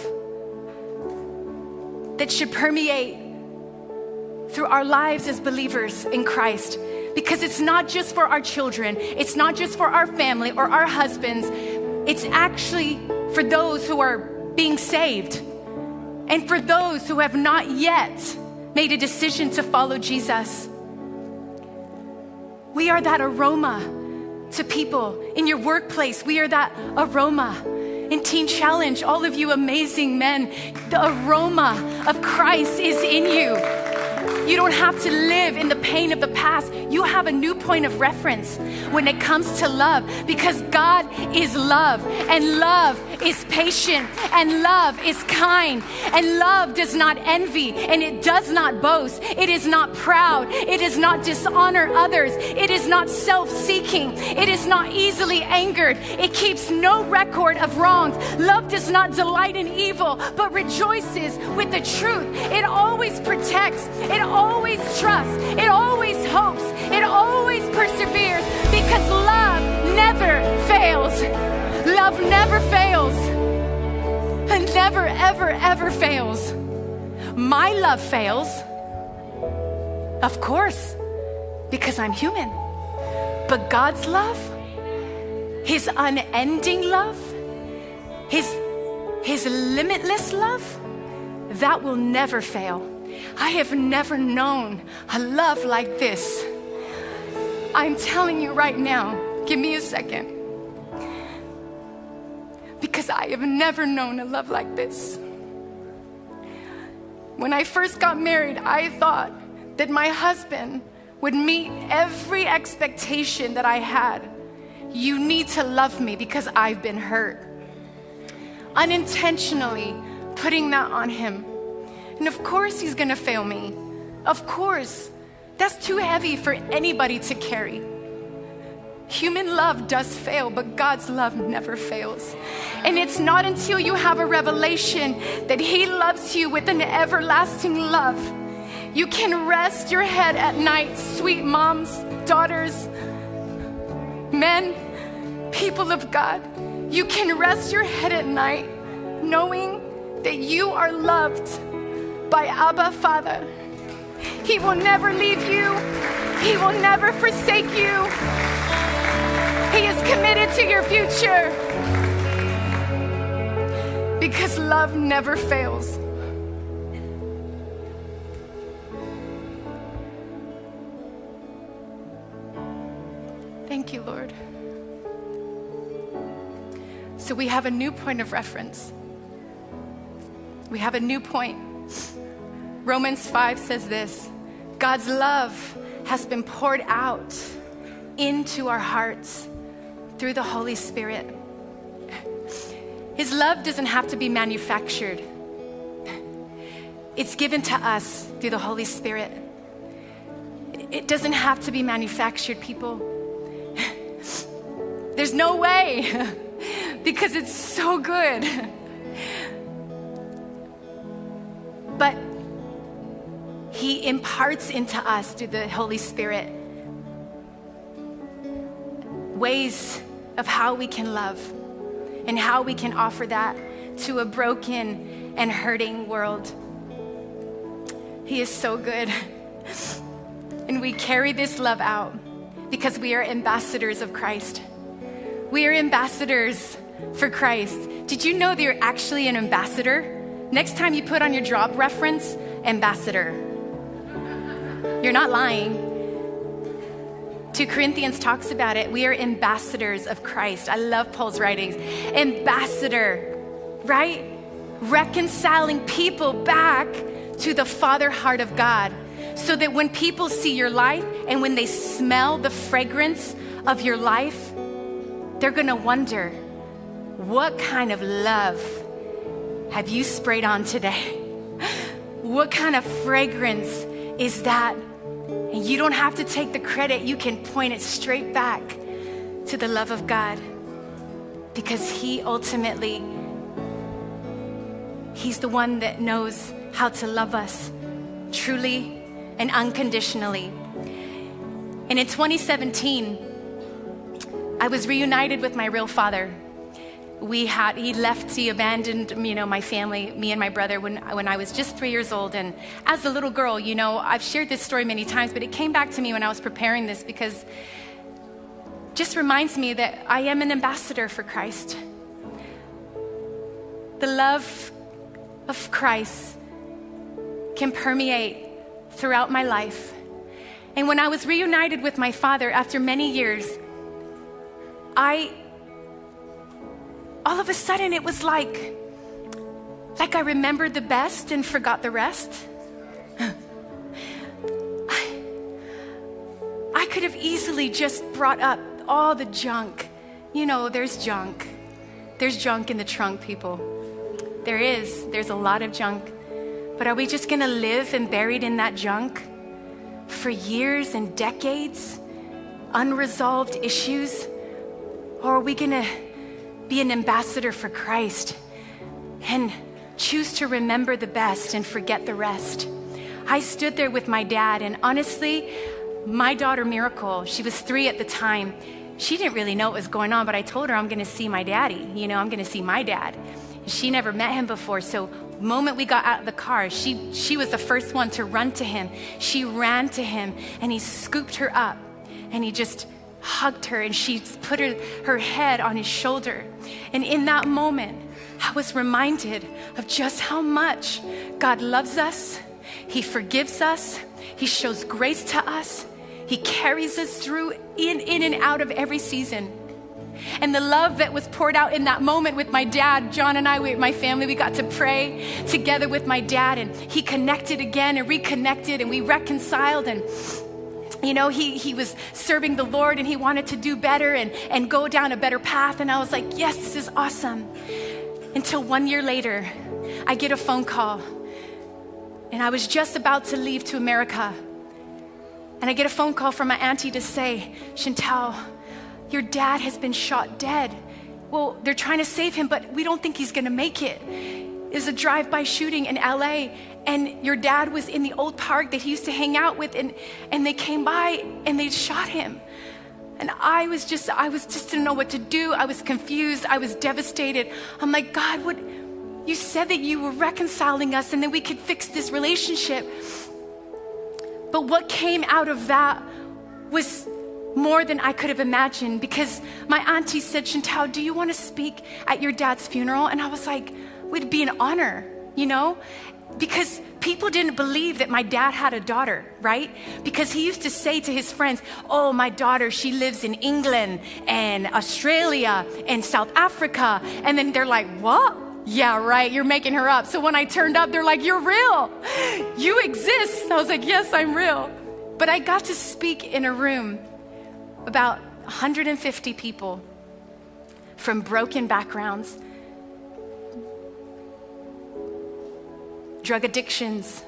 S3: that should permeate through our lives as believers in Christ. Because it's not just for our children, it's not just for our family or our husbands, it's actually for those who are being saved and for those who have not yet made a decision to follow Jesus. We are that aroma to people in your workplace. We are that aroma in Teen Challenge. All of you amazing men, the aroma of Christ is in you. You don't have to live in the pain of the past. You have a new point of reference when it comes to love because God is love and love is patient and love is kind and love does not envy and it does not boast. It is not proud. It does not dishonor others. It is not self seeking. It is not easily angered. It keeps no record of wrongs. Love does not delight in evil but rejoices with the truth. It always protects. It trusts. It always hopes. It always perseveres because love never fails. Love never fails. And never, ever, ever fails. My love fails. Of course. because I'm human. But God's love, His unending love, His, His limitless love, that will never fail. I have never known a love like this. I'm telling you right now, give me a second. Because I have never known a love like this. When I first got married, I thought that my husband would meet every expectation that I had. You need to love me because I've been hurt. Unintentionally putting that on him. And of course, he's gonna fail me. Of course. That's too heavy for anybody to carry. Human love does fail, but God's love never fails. And it's not until you have a revelation that He loves you with an everlasting love. You can rest your head at night, sweet moms, daughters, men, people of God. You can rest your head at night knowing that you are loved by Abba Father. He will never leave you, He will never forsake you. He is committed to your future because love never fails. Thank you, Lord. So we have a new point of reference. We have a new point. Romans 5 says this God's love has been poured out into our hearts through the Holy Spirit. His love doesn't have to be manufactured, it's given to us through the Holy Spirit. It doesn't have to be manufactured, people. There's no way because it's so good. But He imparts into us through the Holy Spirit ways of how we can love and how we can offer that to a broken and hurting world. He is so good. And we carry this love out because we are ambassadors of Christ. We are ambassadors for Christ. Did you know that you're actually an ambassador? Next time you put on your job reference, ambassador. You're not lying. 2 Corinthians talks about it. We are ambassadors of Christ. I love Paul's writings. Ambassador, right? Reconciling people back to the Father heart of God so that when people see your life and when they smell the fragrance of your life, they're gonna wonder what kind of love have you sprayed on today? What kind of fragrance is that? And you don't have to take the credit, you can point it straight back to the love of God because He ultimately, He's the one that knows how to love us truly and unconditionally. And in 2017, I was reunited with my real father. We had he left, he abandoned you know my family, me and my brother when when I was just three years old. And as a little girl, you know, I've shared this story many times, but it came back to me when I was preparing this because just reminds me that I am an ambassador for Christ. The love of Christ can permeate throughout my life. And when I was reunited with my father after many years, I all of a sudden it was like like I remembered the best and forgot the rest. I, I could have easily just brought up all the junk. You know, there's junk. There's junk in the trunk, people. There is. There's a lot of junk. But are we just going to live and buried in that junk for years and decades? Unresolved issues? Or are we going to be an ambassador for Christ and choose to remember the best and forget the rest? I stood there with my dad, and honestly, my daughter Miracle, she was three at the time, she didn't really know what was going on, but I told her I'm to see my daddy. You know, I'm to see my dad. She never met him before, so moment we got out of the car, she, she was the first one to run to him. She ran to him and he scooped her up and he just hugged her and she put her, her head on his shoulder. And in that moment, I was reminded of just how much God loves us, He forgives us, He shows grace to us, He carries us through in, in and out of every season. And the love that was poured out in that moment with my dad, John and I, we, my family, we got to pray together with my dad, and he connected again and reconnected, and we reconciled. And you know, he, he was serving the Lord and he wanted to do better and, and go down a better path. And I was like, yes, this is awesome. Until one year later, I get a phone call. And I was just about to leave to America. And I get a phone call from my auntie to say, Chantel, your dad has been shot dead. Well, they're trying to save him, but we don't think he's gonna make it. It's a drive by shooting in LA, and your dad was in the old park that he used to hang out with, and, and they came by and they shot him. And I was just, I was just didn't know what to do. I was confused. I was devastated. I'm like, God, what? You said that you were reconciling us and that we could fix this relationship. But what came out of that was more than I could have imagined because my auntie said, Chantel, do you want to speak at your dad's funeral? And I was like, would be an honor, you know? Because people didn't believe that my dad had a daughter, right? Because he used to say to his friends, Oh, my daughter, she lives in England and Australia and South Africa. And then they're like, What? Yeah, right, you're making her up. So when I turned up, they're like, You're real. You exist. I was like, Yes, I'm real. But I got to speak in a room about 150 people from broken backgrounds drug addictions,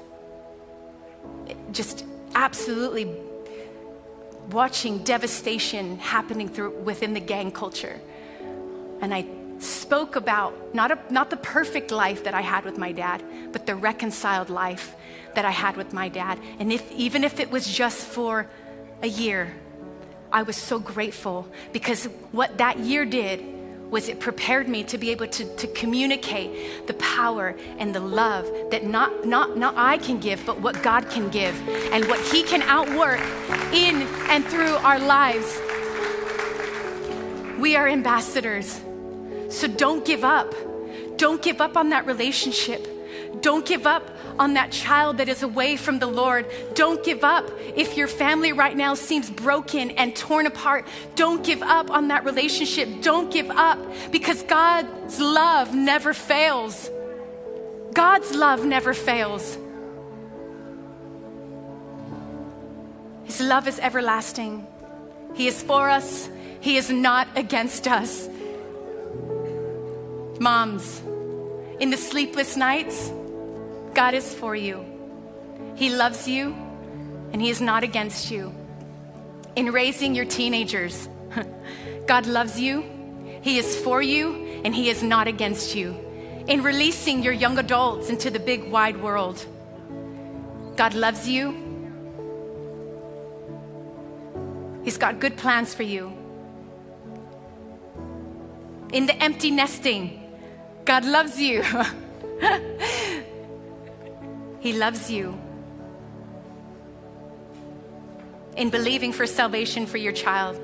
S3: just absolutely watching devastation happening through within the gang culture. And I spoke about not, a, not the perfect life that I had with my dad, but the reconciled life that I had with my dad. And if, even if it was just for a year, I was so grateful because what that year did was it prepared me to be able to, to communicate the power and the love that not, not, not I can give, but what God can give and what He can outwork in and through our lives. We are ambassadors. So don't give up. Don't give up on that relationship. Don't give up on that child that is away from the Lord. Don't give up. If your family right now seems broken and torn apart, don't give up on that relationship. Don't give up because God's love never fails. God's love never fails. His love is everlasting. He is for us, He is not against us. Moms, in the sleepless nights, God is for you. He loves you and He is not against you. In raising your teenagers, God loves you, He is for you, and He is not against you. In releasing your young adults into the big wide world, God loves you. He's got good plans for you. In the empty nesting, God loves you. He loves you. In believing for salvation for your child,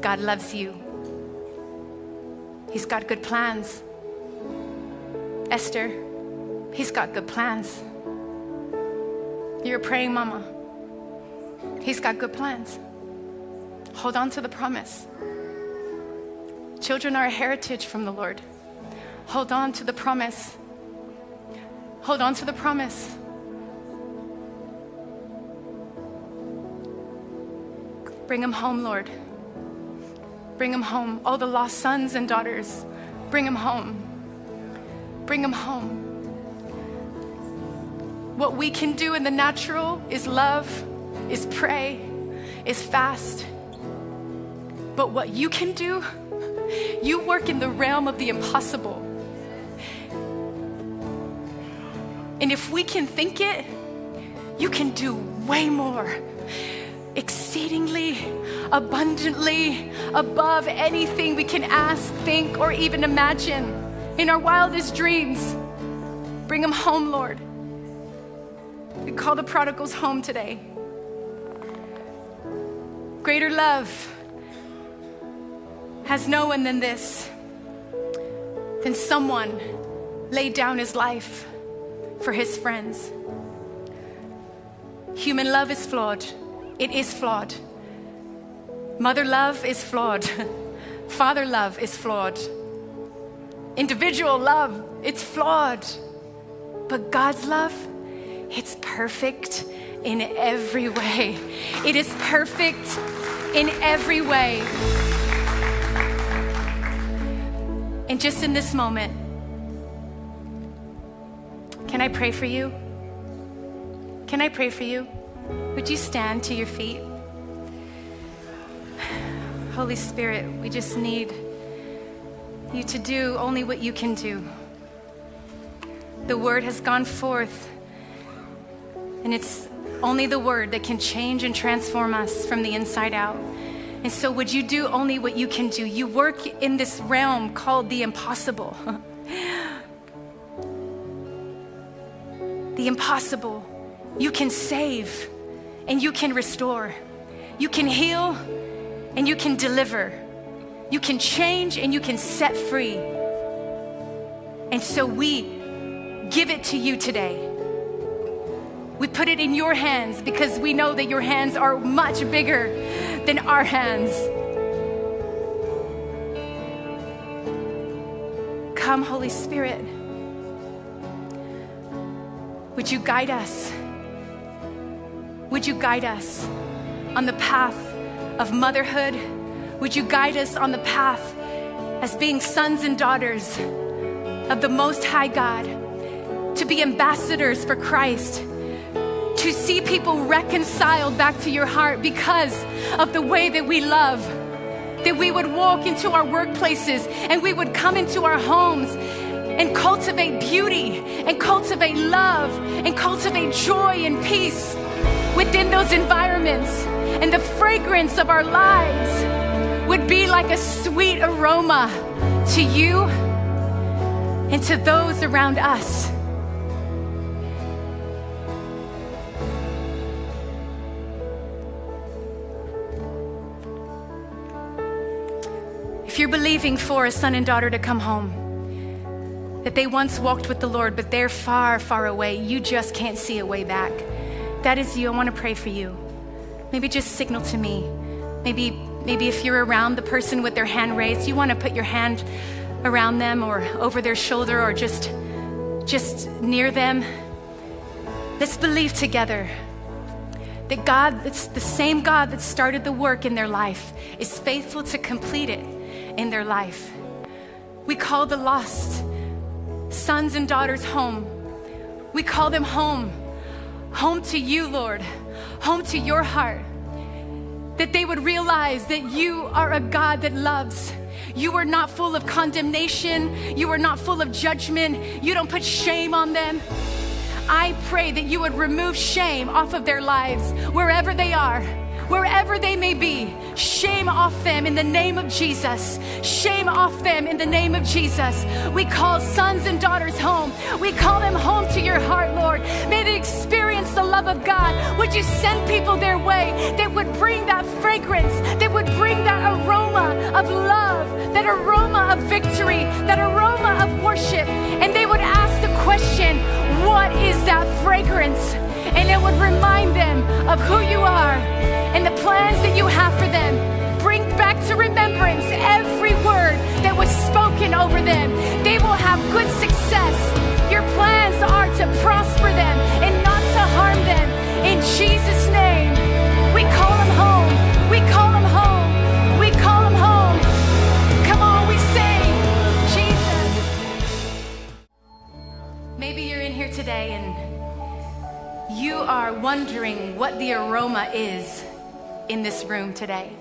S3: God loves you. He's got good plans. Esther, He's got good plans. You're praying mama. He's got good plans. Hold on to the promise. Children are a heritage from the Lord. Hold on to the promise. Hold on to the promise. Bring them home, Lord. Bring them home. All the lost sons and daughters, bring them home. Bring them home. What we can do in the natural is love, is pray, is fast. But what you can do, you work in the realm of the impossible. And if we can think it, you can do way more. Exceedingly, abundantly, above anything we can ask, think, or even imagine in our wildest dreams. Bring them home, Lord. We call the prodigals home today. Greater love has no one than this, than someone laid down his life for his friends. Human love is flawed. It is flawed. Mother love is flawed. Father love is flawed. Individual love, it's flawed. But God's love, it's perfect in every way. It is perfect in every way. And just in this moment, can I pray for you? Can I pray for you? Would you stand to your feet? Holy Spirit, we just need you to do only what you can do. The word has gone forth, and it's only the word that can change and transform us from the inside out. And so, would you do only what you can do? You work in this realm called the impossible. the impossible. You can save and you can restore. You can heal and you can deliver. You can change and you can set free. And so we give it to you today. We put it in your hands because we know that your hands are much bigger than our hands. Come, Holy Spirit. Would you guide us? Would you guide us on the path of motherhood? Would you guide us on the path as being sons and daughters of the Most High God, to be ambassadors for Christ, to see people reconciled back to your heart because of the way that we love? That we would walk into our workplaces and we would come into our homes and cultivate beauty and cultivate love and cultivate joy and peace within those environments. And the fragrance of our lives would be like a sweet aroma to you and to those around us. If you're believing for a son and daughter to come home, that they once walked with the Lord, but they're far, far away. You just can't see a way back. That is you. I want to pray for you. Maybe just signal to me. Maybe, maybe if you're around the person with their hand raised, you want to put your hand around them or over their shoulder or just, just near them. Let's believe together that God, it's the same God that started the work in their life, is faithful to complete it in their life. We call the lost sons and daughters home. We call them home, home to you, Lord, home to your heart. That they would realize that you are a God that loves. You are not full of condemnation. You are not full of judgment. You don't put shame on them. I pray that you would remove shame off of their lives wherever they are wherever they may be. Shame off them in the name of Jesus. Shame off them in the name of Jesus. We call sons and daughters home. We call them home to your heart, Lord. May they experience the love of God. Would you send people their way that would bring that fragrance, that would bring that aroma of love, that aroma of victory, that aroma of worship? And they would ask the question, What is that fragrance? And it would remind them of who you are and the plans that you have for them. Bring back to remembrance every word that was spoken over them. They will have good success. Your plans are to prosper them and not to harm them. In Jesus' name, we call what the aroma is in this room today.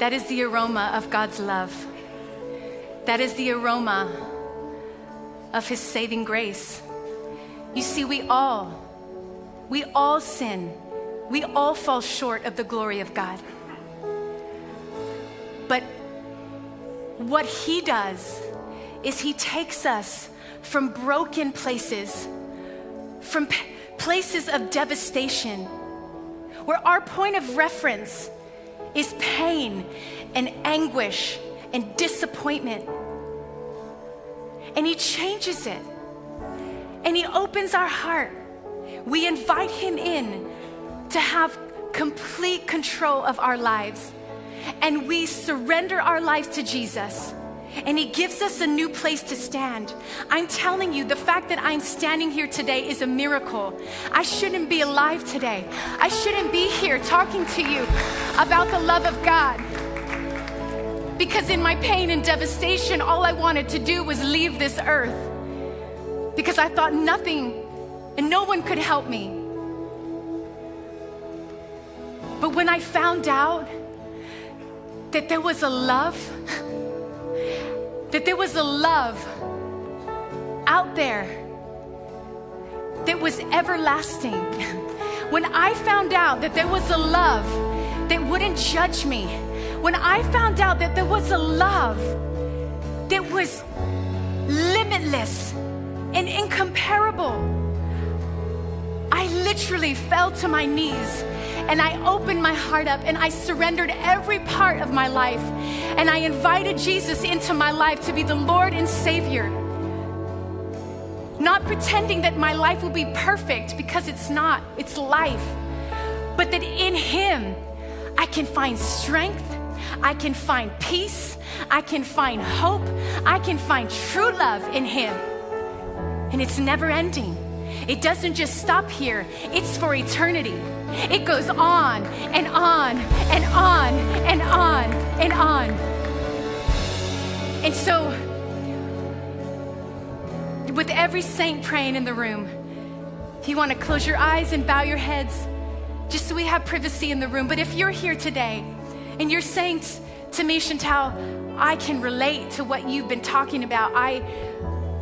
S3: That is the aroma of God's love. That is the aroma of His saving grace. You see, we all, we all sin. We all fall short of the glory of God. But what He does is He takes us from broken places, from p- places of devastation, where our point of reference is pain and anguish and disappointment. And He changes it, and He opens our heart. We invite Him in to have complete control of our lives, and we surrender our lives to Jesus and He gives us a new place to stand. I'm telling you, the fact that I'm standing here today is a miracle. I shouldn't be alive today. I shouldn't be here talking to you about the love of God. Because in my pain and devastation, all I wanted to do was leave this earth. Because I thought nothing and no one could help me. But when I found out that there was a love, that there was a love out there that was everlasting. When I found out that there was a love that wouldn't judge me, when I found out that there was a love that was limitless and incomparable, I literally fell to my knees and I opened my heart up and I surrendered every part of my life and I invited Jesus into my life to be the Lord and Savior. Not pretending that my life will be perfect because it's not, it's life. But that in Him, I can find strength, I can find peace, I can find hope, I can find true love in Him. And it's never ending. It doesn't just stop here, it's for eternity. It goes on and on and on and on and on. And so, with every saint praying in the room, if you want to close your eyes and bow your heads, just so we have privacy in the room. But if you're here today and you're saying to me, Chantel, I can relate to what you've been talking about. I,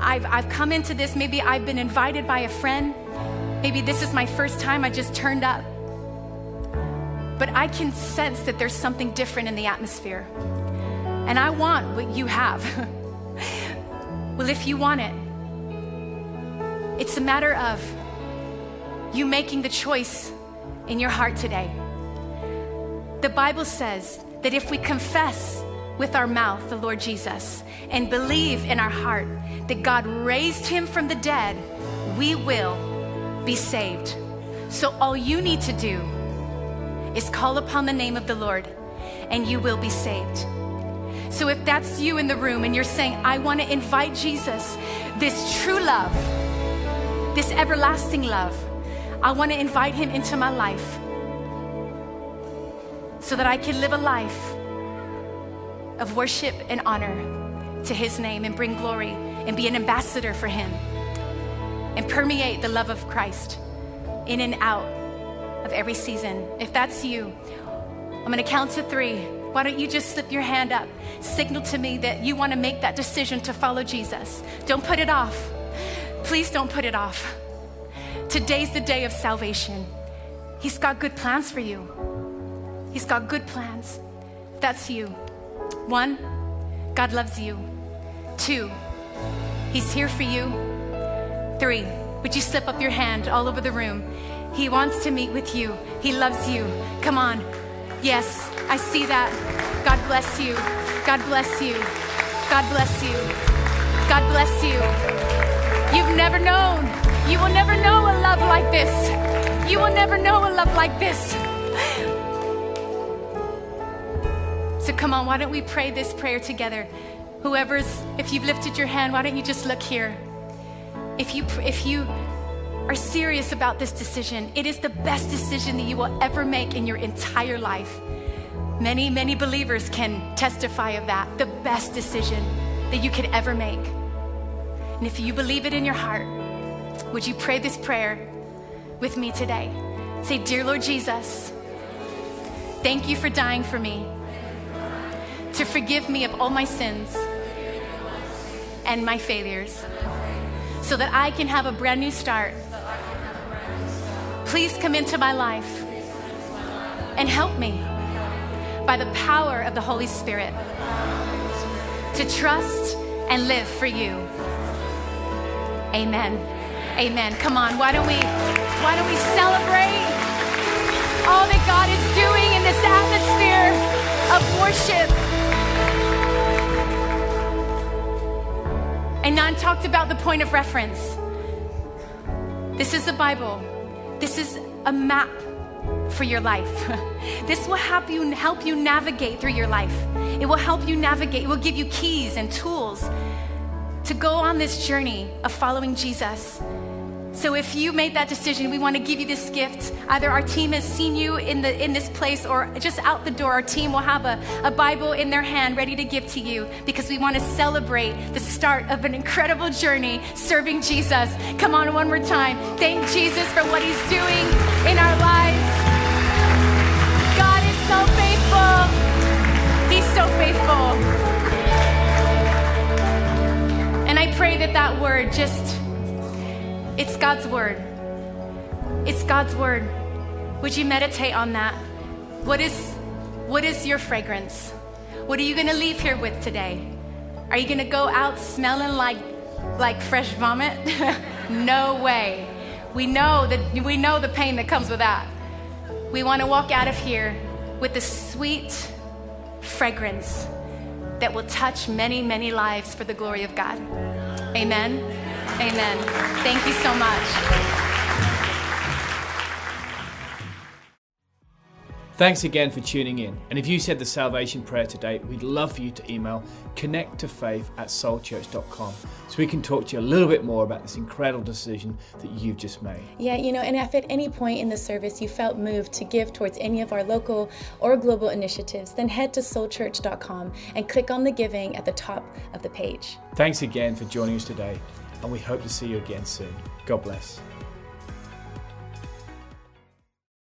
S3: I've, I've come into this, maybe I've been invited by a friend. Maybe this is my first time I just turned up. But I can sense that there's something different in the atmosphere. And I want what you have. well, if you want it, it's a matter of you making the choice in your heart today. The Bible says that if we confess with our mouth the Lord Jesus and believe in our heart that God raised him from the dead, we will be saved. So all you need to do is call upon the name of the Lord and you will be saved. So if that's you in the room and you're saying, I want to invite Jesus, this true love, this everlasting love, I want to invite him into my life so that I can live a life of worship and honor to his name and bring glory and be an ambassador for him and permeate the love of Christ in and out of every season. If that's you, I'm going to count to three. Why don't you just slip your hand up? Signal to me that you want to make that decision to follow Jesus. Don't put it off. Please don't put it off. Today's the day of salvation. He's got good plans for you. He's got good plans. That's you. One, God loves you. Two, He's here for you. Three, would you slip up your hand all over the room? He wants to meet with you. He loves you. Come on. Yes, I see that. God bless you. God bless you. God bless you. God bless you. You've never known. You will never know a love like this. You will never know a love like this. So come on, why don't we pray this prayer together? Whoever's, if you've lifted your hand, why don't you just look here? If you, if you are serious about this decision, it is the best decision that you will ever make in your entire life. Many, many believers can testify of that. The best decision that you could ever make. And if you believe it in your heart, would you pray this prayer with me today? Say, Dear Lord Jesus, thank you for dying for me, to forgive me of all my sins and my failures, so that I can have a brand new start. Please come into my life and help me by the power of the Holy Spirit to trust and live for you. Amen. Amen. Come on, why don't we why don't we celebrate all that God is doing in this atmosphere of worship? And Nan talked about the point of reference. This is the Bible. This is a map for your life. this will help you help you navigate through your life. It will help you navigate. It will give you keys and tools to go on this journey of following Jesus. So if you made that decision, we want to give you this gift. Either our team has seen you in the in this place or just out the door, our team will have a, a Bible in their hand ready to give to you because we want to celebrate the start of an incredible journey serving Jesus. Come on one more time. Thank Jesus for what he's doing in our lives. God is so faithful. He's so faithful. And I pray that that word just it's God's word. It's God's word. Would you meditate on that? What is what is your fragrance? What are you going to leave here with today? Are you going to go out smelling like like fresh vomit? no way. We know that we know the pain that comes with that. We want to walk out of here with the sweet fragrance that will touch many, many lives for the glory of God. Amen. Amen. Thank you so much.
S2: Thanks again for tuning in. And if you said the salvation prayer today, we'd love for you to email connect to faith at soulchurch.com so we can talk to you a little bit more about this incredible decision that you've just made.
S1: Yeah, you know, and if at any point in the service you felt moved to give towards any of our local or global initiatives, then head to soulchurch.com and click on the giving at the top of the page.
S2: Thanks again for joining us today, and we hope to see you again soon. God bless.